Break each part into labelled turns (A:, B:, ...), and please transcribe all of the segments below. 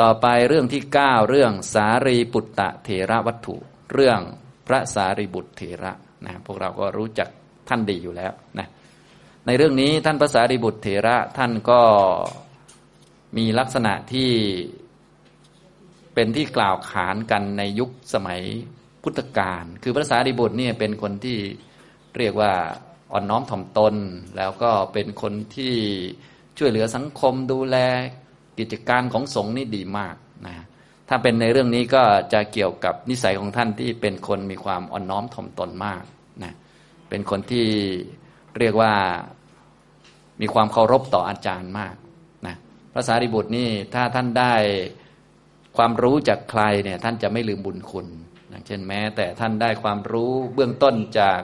A: ต่อไปเรื่องที่เก้าเรื่องสารีปุตตะเถระวัตถุ เรื่องพระสารีบุตรเถระนะพวกเราก็รู้จักท่านดีอยู่แล้วนะในเรื่องนี้ท่านพระสารีบุตรเถระท่านก็มีลักษณะที่เป็นที่กล่าวขานกันในยุคสมัยพุทธกาลคือพระสารีบุตรเนี่ยเป็นคนที่เรียกว่าอ่อนน้อมถ่อมตน แล้วก็เป็นคนที่ช่วยเหลือสังคมดูแล กิจการของสงฆ์นี่ดีมากนะถ้าเป็นในเรื่องนี้ก็จะเกี่ยวกับนิสัยของท่านที่เป็นคนมีความอ่อนน้อมถ่อมตนมากนะเป็นคนที่เรียกว่ามีความเคารพต่ออาจารย์มากนะพระสารีบุตรนี่ถ้าท่านได้ความรู้จากใครเนี่ยท่านจะไม่ลืมบุญคุณอย่างเช่นแม้ แต่ท่านได้ความรู้เบื้องต้นจาก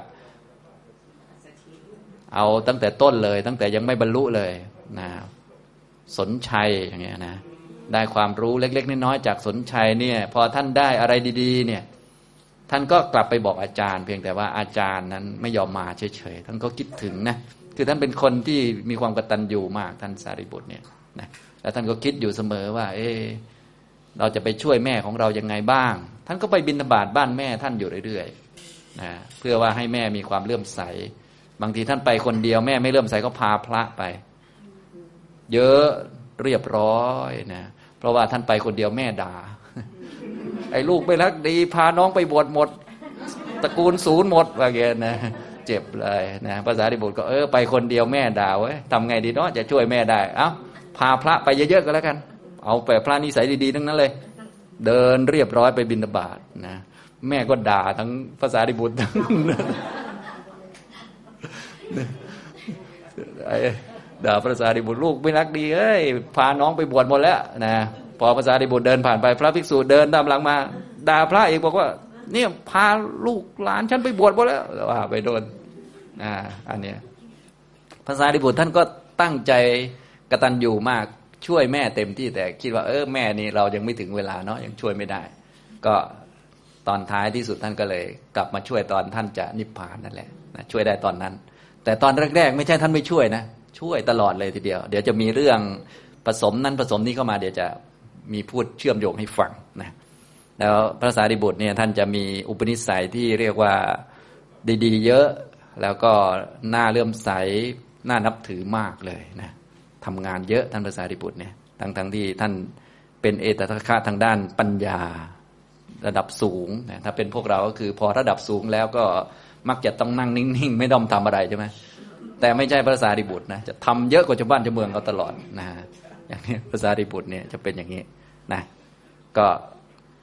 A: เอาตั้งแต่ต้นเลย ตั้งแต่ยังไม่บรรลุเลยนะ สนชัยอย่างเงี้ยนะได้ความรู้เล็ก ๆน้อยๆจากสนชัยเนี่ย พอท่านได้อะไรดีๆ เนี่ย ท่านก็กลับไปบอกอาจารย์ เพียงแต่ว่าอาจารย์นั้นไม่ยอมมาเฉยๆท่านก็คิดถึงนะคือท่านเป็นคนที่มีความกตัญญูมากท่านสารีบุตรเนี่ยนะแล้วท่านก็คิดอยู่เสมอว่า เออเราจะไปช่วยแม่ของเรายังไงบ้าง ท่านก็ไปบินบาตบ้านแม่ท่านอยู่เรื่อยๆนะเพื่อว่าให้แม่มีความเลื่อมใส บางทีท่านไปคนเดียวแม่ไม่เลื่อมใสก็พาพระไป เยอะเรียบร้อยนะเพราะว่าท่านไปคนเดียวแม่ด่า ไอ้ลูกไม่รักดี พาน้องไปบวชหมด ตระกูลศูนย์หมดว่าแกนะเจ็บเลยนะภาษาดิบุตรก็เออไปคนเดียวแม่ด่าไว้ทำไงดีเนาะจะช่วยแม่ได้ เอ้าพาพระไปเยอะๆก็แล้วกัน เอาไปพระนิสัยดีๆทั้งนั้นเลย เดินเรียบร้อยไปบินบาตนะแม่ก็ด่าทั้งภาษาดิบุตรทั้งไอ้ ด่าภาษาดิบุตรลูกไม่รักดีเอ้ยพาน้องไปบวชหมดแล้วนะพอภาษาดิบุตรเดินผ่านไป พระภิกษุเดินตามหลังมาด่าพระเอกบอกว่า เนี่ยพาลูกหลานฉันไปบวชหมดแล้วว่าไปโดนอ่าอันเนี้ยภาษาดิบุตรท่านก็ตั้งใจกระตัญญูมากช่วยแม่เต็มที่แต่คิดว่าเออแม่นี่เรายังไม่ถึงเวลาเนาะยังช่วยไม่ได้ ก็ตอนท้ายที่สุดท่านก็เลย กลับมาช่วยตอนท่านจะนิพพานนั่นแหละนะช่วยได้ตอนนั้น แต่ตอนแรกๆ ไม่ใช่ท่านไม่ช่วยนะ ช่วยตลอดเลยทีเดียว เดี๋ยวจะมีเรื่องผสมนั้นผสมนี้เข้ามาเดี๋ยวจะมีพูดเชื่อมโยงให้ฟังนะแล้วพระสารีบุตรเนี่ยท่านจะมีอุปนิสัยที่เรียกว่าดีๆ เยอะ แล้วก็หน่าเลื่อมใสหน่านับถือมากเลยนะทำงานเยอะท่านพระสารีบุตรเนี่ยทั้งทั้งที่ท่านเป็นเอตทัคคะทางด้านปัญญาระดับสูงนะถ้าเป็นพวกเราก็คือพอระดับสูงแล้วก็มักจะต้องนั่งนิ่ง ๆ ไม่ต้องทำอะไรใช่ไหม แต่ไม่ใช่พระสารีบุตรนะจะทำเยอะกว่าชาวบ้านชาวเมืองเขาตลอดนะอย่างนี้พระสารีบุตรเนี่ยจะเป็นอย่างนี้นะก็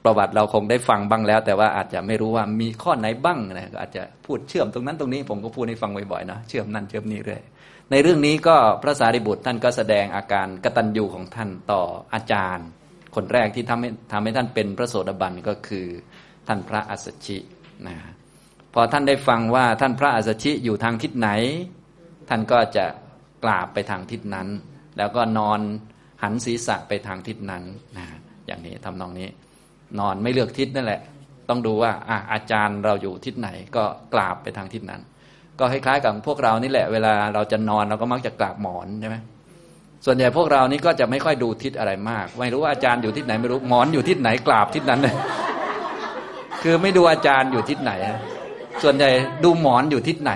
A: ประวัติเราคงได้ฟังบ้างแล้ว แต่ว่าอาจจะไม่รู้ว่ามีข้อไหนบ้างนะก็อาจจะพูดเชื่อมตรงนั้นตรงนี้ผมก็พูดให้ฟังบ่อยๆนะเชื่อมนั่นเชื่อมนี่เรื่อยในเรื่องนี้ก็พระสารีบุตรท่านก็แสดงอาการกตัญญูของท่านต่ออาจารย์ คนแรกที่ทำให้ทำให้ท่านเป็นพระโสดาบันก็คือท่านพระอัสสชินะพอท่านได้ฟังว่าท่านพระอัสสชิอยู่ทางทิศไหน ท่านก็จะกราบไปทางทิศนั้น แล้วก็นอนหันศีรษะไปทางทิศนั้นนะอย่างนี้ทำนองนี้ นอนไม่เลือกทิศนั่นแหละ ต้องดูว่าอาอาจารย์เราอยู่ทิศไหนก็กราบไปทางทิศนั้น ก็คล้ายๆกับพวกเรานี่แหละ เวลาเราจะนอนเราก็มักจะกราบหมอนใช่ไหมส่วนใหญ่พวกเรานี่ก็จะไม่ค่อยดูทิศอะไรมาก ไม่รู้ว่าอาจารย์อยู่ทิศไหนไม่รู้หมอนอยู่ทิศไหนกราบทิศนั้นเลยคือไม่ดูอาจารย์อยู่ทิศไหน ส่วนใหญ่ดูหมอนอยู่ทิศไหน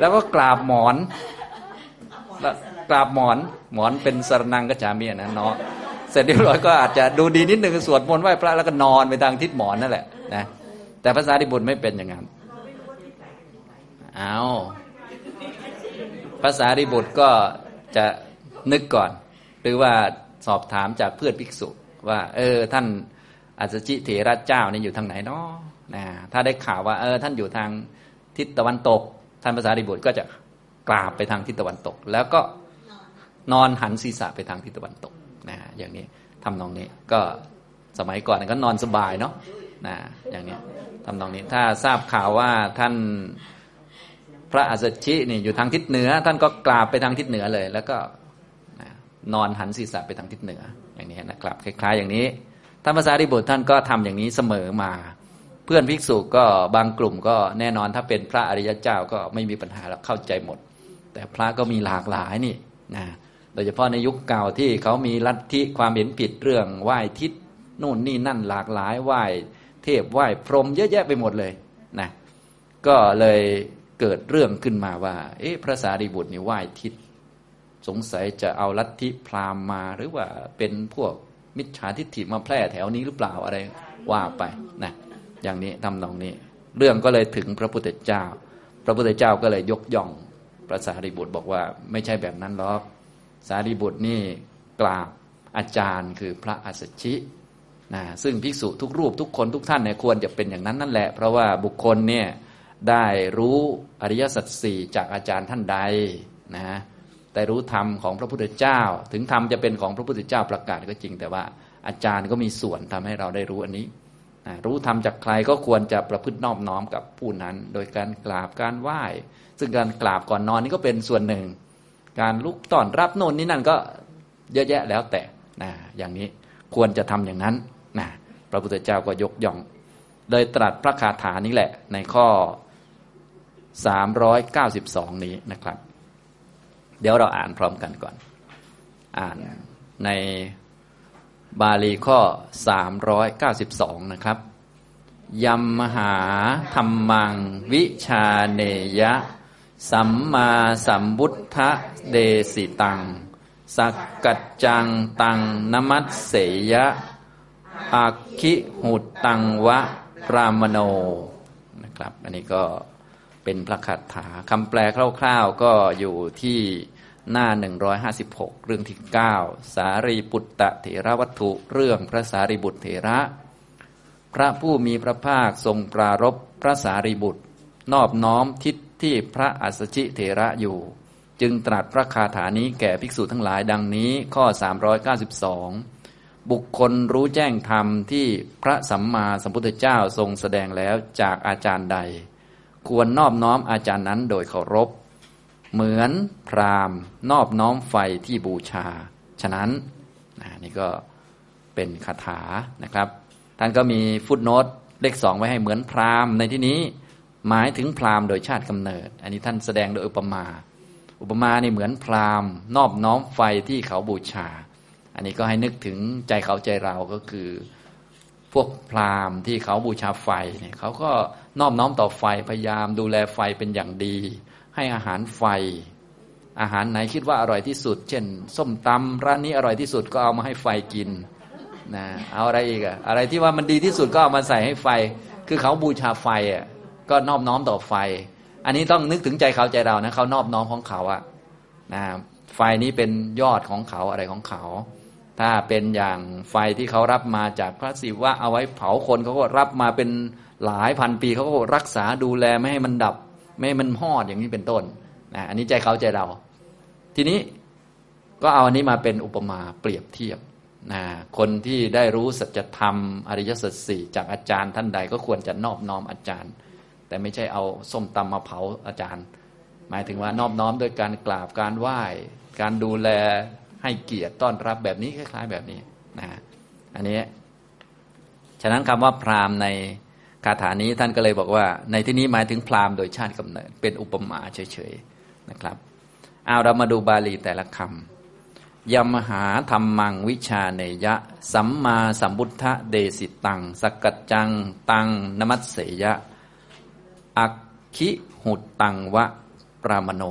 A: แล้วก็กราบหมอนกราบหมอนหมอนเป็นสรนังกจามีนะเนาะเสร็จเรียบร้อยก็อาจจะดูดีนิดนึงสวดมนต์ไหว้พระแล้วก็นอนไปทางทิศหมอนนั่นแหละนะแต่ภาษาดิบุตรไม่เป็นอย่างนั้นเอาภาษาดิบุตรก็จะนึกก่อน หรือว่าสอบถามจากเพื่อนภิกษุ ว่า เออ ท่านอัศจิเถระเจ้านี่อยู่ทางไหนเนาะนะถ้าได้ข่าวว่า เออ ท่านอยู่ทางทิศตะวันตก ท่านภาษาดิบุตรก็จะกราบไปทางทิศตะวันตก แล้วก็นอนหันศีรษะไปทางทิศตะวันตกนะอย่างนี้ทำนองนี้ก็สมัยก่อนก็นอนสบายเนาะนะอย่างนี้ทำนองนี้ถ้าทราบข่าวว่าท่านพระอัสชินี่อยู่ทางทิศเหนือ ท่านก็กราบไปทางทิศเหนือเลย แล้วก็นอนหันศีรษะไปทางทิศเหนืออย่างนี้นะครับ คล้าย ๆ อย่างนี้ท่านภาษาดิบุตรท่านก็ทำอย่างนี้เสมอมา เพื่อนภิกษุก็บางกลุ่มก็แน่นอนถ้าเป็นพระอริยเจ้าก็ไม่มีปัญหาแล้วเข้าใจหมด แต่พระก็มีหลากหลายนี่นะโดยเฉพาะในยุคเก่าที่เขามีลัทธิความเห็นผิดเรื่องไหว้ทิศนู่นนี่นั่นหลากหลายไหว้เทพไหว้พรหมเยอะแยะไปหมดเลยนะก็เลยเกิดเรื่องขึ้นมาว่า เอ๊ะพระสารีบุตรนี่ไหว้ทิศสงสัยจะเอาลัทธิพราหมณ์มาหรือว่าเป็นพวกมิจฉาทิฏฐิมาแพร่แถวนี้หรือเปล่าอะไรว่าไปนะ อย่างนี้ทำนองนี้ เรื่องก็เลยถึงพระพุทธเจ้า พระพุทธเจ้าก็เลยยกย่องพระสารีบุตรบอกว่าไม่ใช่แบบนั้นหรอกสารีบุตรนี่กราบอาจารย์คือพระอัสสชินะซึ่งภิกษุทุกรูปทุกคนทุกท่านเนี่ยควรจะเป็นอย่างนั้นนั่นแหละ เพราะว่าบุคคลเนี่ยได้รู้อริยสัจสี่จากอาจารย์ท่านใดนะแต่รู้ธรรมของพระพุทธเจ้า ถึงธรรมจะเป็นของพระพุทธเจ้าประกาศก็จริง แต่ว่าอาจารย์ก็มีส่วนทำให้เราได้รู้อันนี้ นะรู้ธรรมจากใครก็ควรจะประพฤตินอบน้อมกับผู้นั้น โดยการกราบการไหว้ ซึ่งการกราบก่อนนอนนี่ก็เป็นส่วนหนึ่ง การลุกต้อนรับโน่นนี่นั่นก็เยอะแยะแล้วแต่นะอย่างนี้ควรจะทำอย่างนั้นนะพระพุทธเจ้าก็ยกย่อง เลยตรัสพระคาถานี้แหละ ในข้อ 392 นี้นะครับ เดี๋ยวเราอ่านพร้อมกันก่อน อ่านใน บาลีข้อ 392 นะครับยัมมหาธรรมัง วิชาเนยะ สัมมาสัมบุทธเดสิตัง สักกัจจังตังนมัสเสยะอาคิหุตังวะปรามโนนะครับ อันนี้ก็เป็นพระคาถาคำแปลคร่าวๆก็อยู่ที่ หน้า 156 เรื่องที่ 9 สารีปุตตะเถระวัตถุ เรื่องพระสารีบุตรเถระ พระผู้มีพระภาคทรงปรารบพระสารีบุตร นอบน้อมทิศที่พระอัสชิเถระอยู่ จึงตรัสพระคาถานี้แก่ภิกษุทั้งหลายดังนี้ข้อ 392 บุคคลรู้แจ้งธรรมที่พระสัมมาสัมพุทธเจ้าทรงแสดงแล้วจากอาจารย์ใด ควรนอบน้อมอาจารย์นั้นโดยเคารพ เหมือนพรามนอบน้อมไฟที่บูชา ฉะนั้นนี่ก็เป็นคาถานะครับ ท่านก็มีฟุตโนตเลขสองไว้ให้เหมือนพรามในที่นี้หมายถึงพรามโดยชาติกำเนิด อันนี้ท่านแสดงโดยอุปมา อุปมานี่เหมือนพรามนอบน้อมไฟที่เขาบูชา อันนี้ก็ให้นึกถึงใจเขาใจเราก็คือ พวกพรามที่เขาบูชาไฟเนี่ยเขาก็นอบน้อมต่อไฟพยายามดูแลไฟเป็นอย่างดี ให้อาหารไฟ อาหารไหนคิดว่าอร่อยที่สุด เช่น ส้มตำร้านนี้อร่อยที่สุดก็เอามาให้ไฟกินนะเอาอะไรอีกอะอะไรที่ว่ามันดีที่สุดก็เอามาใส่ให้ไฟ คือเขาบูชาไฟอะก็นอบน้อมต่อไฟ อันนี้ต้องนึกถึงใจเขาใจเรานะเขานอบน้อมของเขาอะนะไฟนี้เป็นยอดของเขาอะไรของเขา ถ้าเป็นอย่างไฟที่เขารับมาจากพระศิวะเอาไว้เผาคนเขาก็รับมาเป็นหลายพันปีเขาก็รักษาดูแลไม่ให้มันดับ ไม่มันหอดอย่างนี้เป็นต้นนะอันนี้ใจเขาใจเรา ทีนี้ก็เอาอันนี้มาเป็นอุปมาเปรียบเทียบนะคนที่ได้รู้สัจธรรมอริยสัจสี่จากอาจารย์ท่านใดก็ควรจะนอบน้อมอาจารย์ แต่ไม่ใช่เอาส้มตำมาเผาอาจารย์ หมายถึงว่านอบน้อมโดยการกราบการไหว้ การดูแลให้เกียรติต้อนรับแบบนี้คล้ายๆ แบบนี้นะอันนี้ ฉะนั้นคำว่าพราหมณ์ใน คาถานี้ท่านก็เลยบอกว่า ในที่นี้หมายถึงพราหมณ์โดยชาติกำเนิด เป็นอุปมาเฉยๆนะครับเอาเรามาดูบาลีแต่ละคำยมหาธรรมังวิชาเนยะ สัมมาสัมบุทธเดสิตัง สกัจจัง ตังนมัสเสยะ อักขิหุตตังวะปรามโน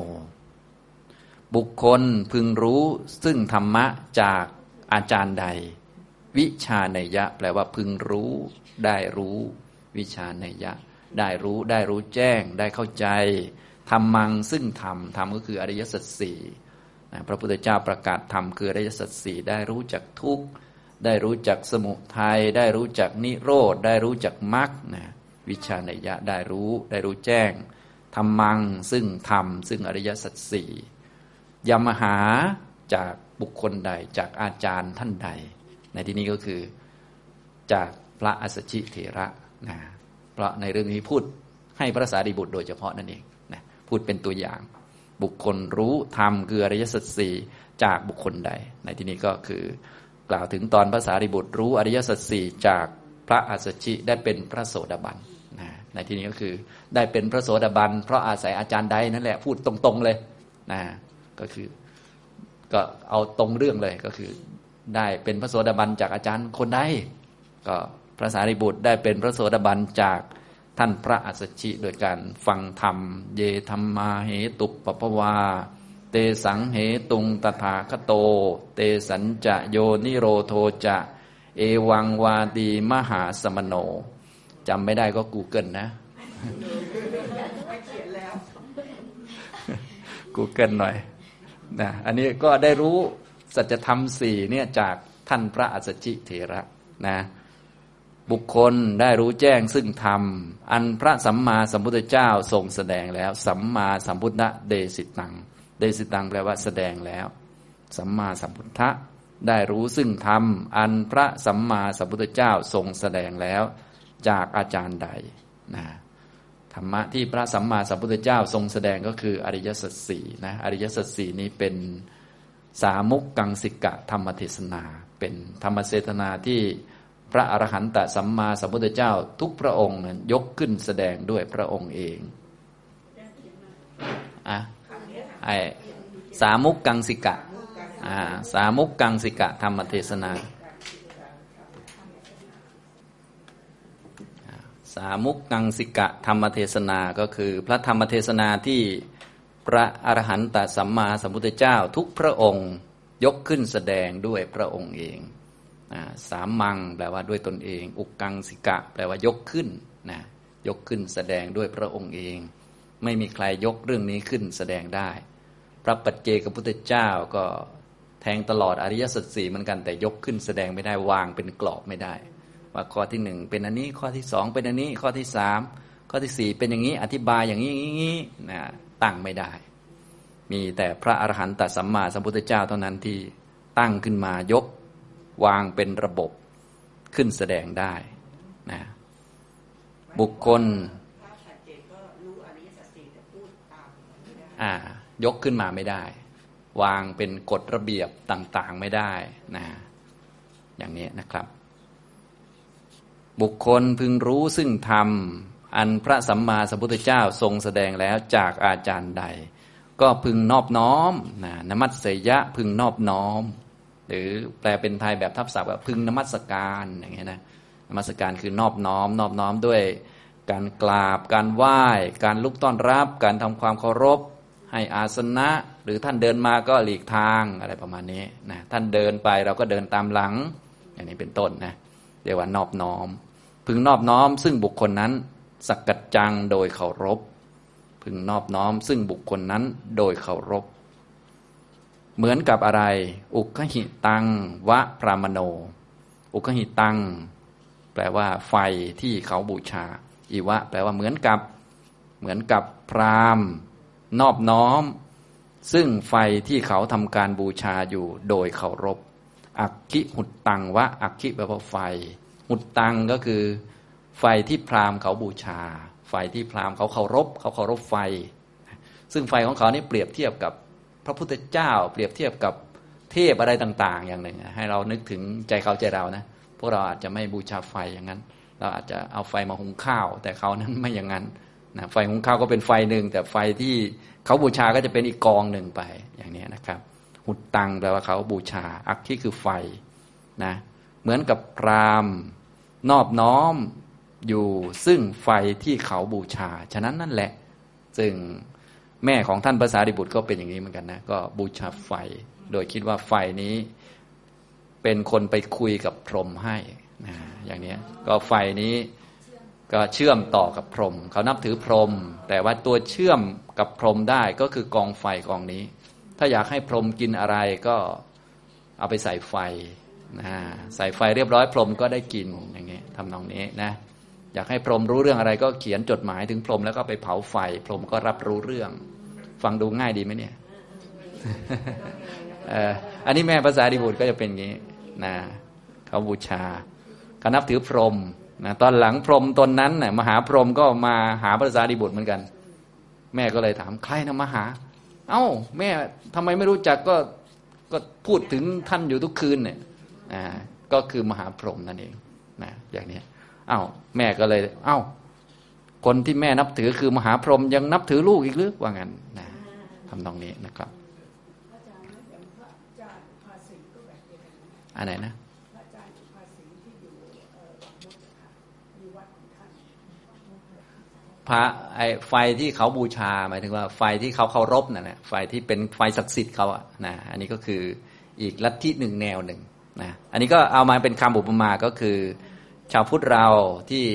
A: บุคคลพึงรู้ซึ่งธรรมะจากอาจารย์ใด วิชาเนยะ แปลว่าพึงรู้ได้รู้ วิชาในยะ ได้รู้ได้รู้แจ้งได้เข้าใจธรรมังซึ่งธรรมธรรมก็คืออริยสัจสี่พระพุทธเจ้าประกาศธรรมคืออริยสัจสี่ได้รู้จักทุกข์ได้รู้จักสมุทัยได้รู้จักนิโรธได้รู้จักมรรคนะวิชาในยะได้รู้ได้รู้แจ้งธรรมังซึ่งธรรมซึ่งอริยสัจสี่ยมหาจากบุคคลใดจากอาจารย์ท่านใด ในที่นี้ก็คือจากพระอัสสชิเถระ นะเพราะในเรื่องนี้พูดให้พระสารีบุตรโดยเฉพาะนั่นเองนะพูดเป็นตัวอย่าง บุคคลรู้ธรรมคืออริยสัจสี่จากบุคคลใด ในที่นี้ก็คือกล่าวถึงตอนพระสารีบุตรรู้อริยสัจสี่จากพระอัสสชิได้เป็นพระโสดาบันนะในที่นี้ก็คือได้เป็นพระโสดาบันเพราะอาศัยอาจารย์ใดนั่นแหละพูดตรงๆเลยนะก็คือก็เอาตรงเรื่องเลยก็คือ ได้เป็นพระโสดาบันจากอาจารย์คนใดก็ พระสารีบุตรได้เป็นพระโสดาบันจากท่านพระอัสสชิโดยการฟังธรรม เยธัมมาเหตุปปะภะวา เตสังเหตุง ตะถาคะโต เตสัญจะโยนิโรโธ จะ เอวังวาที มะหาสะมะโณจำไม่ได้ก็กูเกิลนะกูเกิลหน่อยนะอันนี้ก็ได้รู้สัจธรรมสี่เนี่ยจากท่านพระอัสสชิเถระนะ บุคคลได้รู้แจ้งซึ่งธรรม อันพระสัมมาสัมพุทธเจ้าทรงแสดงแล้ว สัมมาสัมพุทธะเดสิตัง เดสิตังแปลว่าแสดงแล้ว สัมมาสัมพุทธะได้รู้ซึ่งธรรม อันพระสัมมาสัมพุทธเจ้าทรงแสดงแล้ว จากอาจารย์ใดนะธรรมะที่พระสัมมาสัมพุทธเจ้าทรงแสดงก็คืออริยสัจสี่นะอริยสัจสี่นี้เป็นสามุกกังสิกะธรรมเทศนา เป็นธรรมเทศนาที่ พระอรหันตสัมมาสัมพุทธเจ้าทุกพระองค์นั้นยกขึ้นแสดงด้วยพระองค์เองอะไอสามุกกังสิกะอ่าสามุกกังสิกะธรรมเทศนา สามุกกังสิกะธรรมเทศนาก็คือ พระธรรมเทศนาที่พระอรหันตสัมมาสัมพุทธเจ้า ทุกพระองค์ยกขึ้นแสดงด้วยพระองค์เอง สามมังแปลว่าด้วยตนเอง อุกกังสิกะ แปลว่ายกขึ้นนะยกขึ้นแสดงด้วยพระองค์เอง ไม่มีใครยกเรื่องนี้ขึ้นแสดงได้ พระปัจเจกพุทธเจ้าก็แทงตลอดอริยสัจสี่เหมือนกันแต่ยกขึ้นแสดงไม่ได้วางเป็นกรอบไม่ได้ ว่าข้อที่หนึ่งเป็นอันนี้ข้อที่สองเป็นอันนี้ข้อที่สามข้อที่สี่เป็นอย่างนี้อธิบายอย่างนี้อย่างนี้นะตั้งไม่ได้ มีแต่พระอรหันตสัมมาสัมพุทธเจ้าเท่านั้นที่ตั้งขึ้นมายก วางเป็นระบบขึ้นแสดงได้นะบุคคลอ่ายกขึ้นมาไม่ได้ วางเป็นกฎระเบียบต่าง ๆไม่ได้นะอย่างนี้นะครับ บุคคลพึงรู้ซึ่งธรรมอันพระสัมมาสัมพุทธเจ้าทรงแสดงแล้วจากอาจารย์ใด ก็พึงนอบน้อมนะนมัสเสยะพึงนอบน้อม หรือแปลเป็นไทยแบบทับศัพท์แบบพึงนมัสการอย่างเงี้ยนะนมัสการคือนอบน้อม นอบน้อมด้วยการกราบ การไหว้ การลุกต้อนรับ การทำความเคารพ ให้อาสนะ หรือท่านเดินมาก็หลีกทางอะไรประมาณนี้นะท่านเดินไปเราก็เดินตามหลัง อย่างนี้เป็นต้นนะเรียกว่านอบน้อม พึงนอบน้อม ซึ่งบุคคลนั้น สักกัจจังโดยเคารพ พึงนอบน้อม ซึ่งบุคคลนั้นโดยเคารพ เหมือนกับอะไร อุคหิตัง วะพรามโน อุคหิตัง แปลว่า ไฟที่เขาบูชาอีวะ แปลว่าเหมือนกับ เหมือนกับพรามนอบน้อม ซึ่งไฟที่เขาทำการบูชาอยู่โดยเคารพ อักขิหุดตัง วะ อักขิแปลว่าไฟ หุดตังก็คือ ไฟที่พรามเขาบูชา ไฟที่พรามเขาเคารพ เขาเคารพไฟ ซึ่งไฟของเขานี่เปรียบเทียบกับ พระพุทธเจ้าเปรียบเทียบกับเทพอะไรต่าง ๆ อย่างหนึ่ง ให้เรานึกถึงใจเขาใจเรานะพวกเราอาจจะไม่บูชาไฟอย่างนั้น เราอาจจะเอาไฟมาหุงข้าว แต่เขานั้นไม่อย่างนั้นนะไฟหุงข้าวก็เป็นไฟหนึ่งแต่ไฟที่เขาบูชาก็จะเป็นอีกกองหนึ่งไปอย่างนี้นะครับ หุดตังแปลว่าเขาบูชา อักที่คือไฟนะเหมือนกับพรามนอบน้อมอยู่ซึ่งไฟที่เขาบูชา ฉะนั้นนั่นแหละ ซึ่ง แม่ของท่านภาษาดิบุตรก็เป็นอย่างนี้เหมือนกันนะ ก็บูชาไฟ โดยคิดว่าไฟนี้เป็นคนไปคุยกับพรหมให้นะอย่างนี้ก็ไฟนี้ก็เชื่อมต่อกับพรหมเขานับถือพรหมแต่ว่าตัวเชื่อมกับพรหมได้ก็คือกองไฟกองนี้ ถ้าอยากให้พรหมกินอะไรก็เอาไปใส่ไฟนะใส่ไฟเรียบร้อยพรหมก็ได้กินอย่างนี้ทำนองนี้นะอยากให้พรหมรู้เรื่องอะไรก็เขียนจดหมายถึงพรหมแล้วก็ไปเผาไฟ พรหมก็รับรู้เรื่อง ฟังดูง่ายดีไหมเนี่ยอันนี้แม่ภาษาดิบุตรก็จะเป็นอย่างนี้นะเขาบูชาเขานับถือพรหมนะตอนหลังพรหมตนนั้นนะ่ยมหาพรหมก็มาหาภาษาดิบุตรเหมือนกัน แม่ก็เลยถามใครนะมาหา เอ้า แม่ทำไมไม่รู้จักก็ก็พูดถึงท่านอยู่ทุกคืนเนี่ยอ่าก็คือมหาพรหมนั่นเองนะอย่างนี้อา้าวแม่ก็เลย เอา้า คนที่แม่นับถือคือมหาพรหมยังนับถือลูกอีกหรือว่างั้นนะ ทำตรงนี้นะครับอันไหนนะพระไอไฟที่เขาบูชาหมายถึงว่าไฟที่เขาเคารพนั่นแหละไฟที่เป็นไฟศักดิ์สิทธิ์เขาอะนะอันนี้ก็คืออีกลัทธิหนึ่งแนวหนึ่งนะอันนี้ก็เอามาเป็นคำอุปมาก็คือ ชาวพุทธเราที่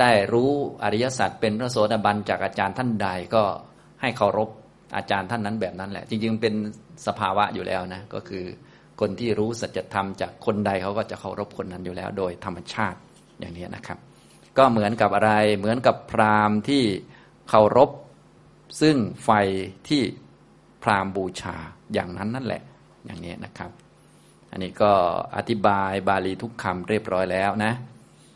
A: ได้รู้อริยสัจเป็นพระโสดาบันจากอาจารย์ท่านใดก็ให้เคารพ อาจารย์ท่านนั้นแบบนั้นแหละ จริงๆเป็นสภาวะอยู่แล้วนะก็คือคนที่รู้สัจธรรมจากคนใดเขาก็จะเคารพคนนั้นอยู่แล้ว โดยธรรมชาติอย่างนี้นะครับ ก็เหมือนกับอะไรเหมือนกับพราหมณ์ที่เคารพซึ่งไฟที่พราหมณ์บูชาอย่างนั้นนั่นแหละอย่างนี้นะครับ อันนี้ก็อธิบายบาลีทุกคำเรียบร้อยแล้วนะ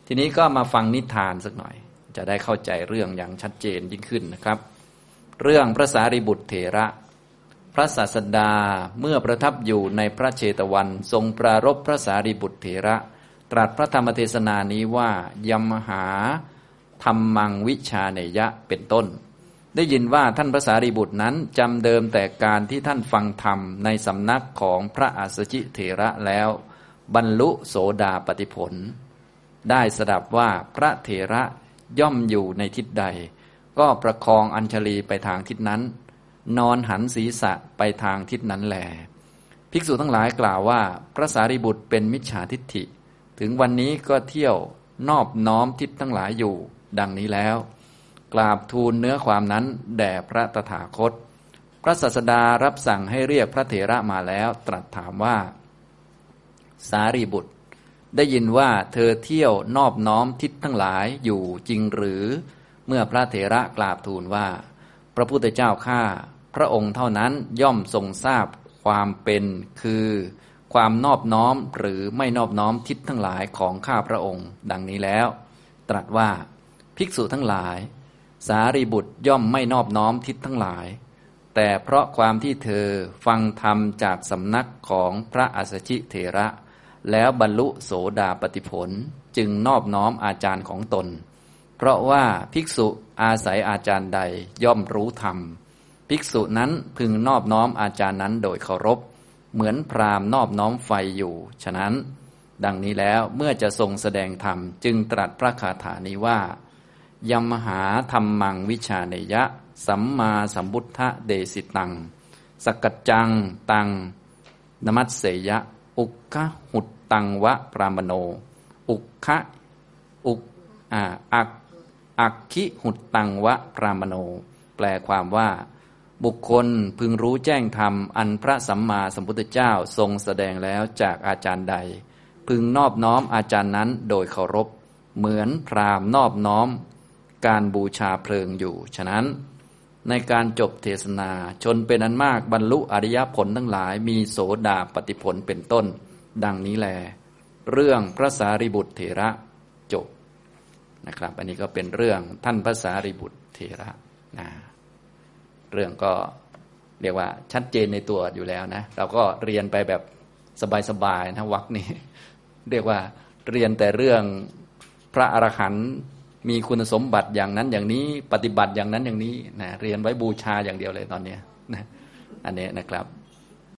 A: ทีนี้ก็มาฟังนิทานสักหน่อย จะได้เข้าใจเรื่องอย่างชัดเจนยิ่งขึ้นนะครับ เรื่องพระสารีบุตรเถระ พระศาสดาเมื่อประทับอยู่ในพระเชตวัน ทรงปรารบพระสารีบุตรเถระ ตรัสพระธรรมเทศนานี้ว่ายมหาธรรมังวิชาเนยะเป็นต้น ได้ยินว่าท่านพระสารีบุตรนั้นจำเดิมแต่การที่ท่านฟังธรรมในสำนักของพระอัสชิเถระแล้ว บรรลุโสดาปติผล ได้สดับว่าพระเถระย่อมอยู่ในทิศใด ก็ประคองอัญชลีไปทางทิศนั้น นอนหันศีรษะไปทางทิศนั้นแล ภิกษุทั้งหลายกล่าวว่า พระสารีบุตรเป็นมิจฉาทิฏฐิ ถึงวันนี้ก็เที่ยวนอบน้อมทิศทั้งหลายอยู่ ดังนี้แล้ว กราบทูลเนื้อความนั้นแด่พระตถาคต พระศาสดารับสั่งให้เรียกพระเถระมาแล้ว ตรัสถามว่า สารีบุตร ได้ยินว่าเธอเที่ยวนอบน้อมทิศทั้งหลายอยู่จริงหรือ เมื่อพระเถระกราบทูลว่า พระพุทธเจ้าข้าพระองค์เท่านั้นย่อมทรงทราบความเป็นคือ ความนอบน้อมหรือไม่นอบน้อมทิศทั้งหลายของข้าพระองค์ ดังนี้แล้ว ตรัสว่าภิกษุทั้งหลาย สารีบุตรย่อมไม่นอบน้อมทิศทั้งหลาย แต่เพราะความที่เธอฟังธรรมจากสำนักของพระอัสชิเถระ แล้วบรรลุโสดาปติผลจึงนอบน้อมอาจารย์ของตน เพราะว่าภิกษุอาศัยอาจารย์ใดย่อมรู้ธรรม ภิกษุนั้นพึงนอบน้อมอาจารย์นั้นโดยเคารพ เหมือนพรามนอบน้อมไฟอยู่ ฉะนั้น ดังนี้แล้วเมื่อจะทรงแสดงธรรมจึงตรัสพระคาถานี้ว่ายมหาธรรมมังวิชาเนยะ สัมมาสัมพุทธเดสิตัง สกัจจังตัง นมัสเสยะ อุกขหุตตังวะปรามโน อุกขะอุกอ่าอัก อักขิหุตตังวะปรามโน แปลความว่า บุคคลพึงรู้แจ้งธรรม อันพระสัมมาสัมพุทธเจ้าทรงแสดงแล้วจากอาจารย์ใด พึงนอบน้อมอาจารย์นั้นโดยเคารพ เหมือนพรามนอบน้อม การบูชาเพลิงอยู่ ฉะนั้น ในการจบเทศนาชนเป็นอันมากบรรลุอริยผลทั้งหลาย มีโสดาปฏิผลเป็นต้น ดังนี้แล เรื่องพระสารีบุตรเถระ นะครับ อันนี้ก็เป็นเรื่องท่านพระสารีบุตรเถระนะเรื่องก็เรียกว่าชัดเจนในตัวอยู่แล้วนะ เราก็เรียนไปแบบสบายๆนะวักนี้ เรียกว่าเรียนแต่เรื่องพระอรหันต์มีคุณสมบัติอย่างนั้นอย่างนี้ปฏิบัติอย่างนั้นอย่างนี้นะเรียนไว้บูชาอย่างเดียวเลยตอนนี้นะอันนี้นะครับ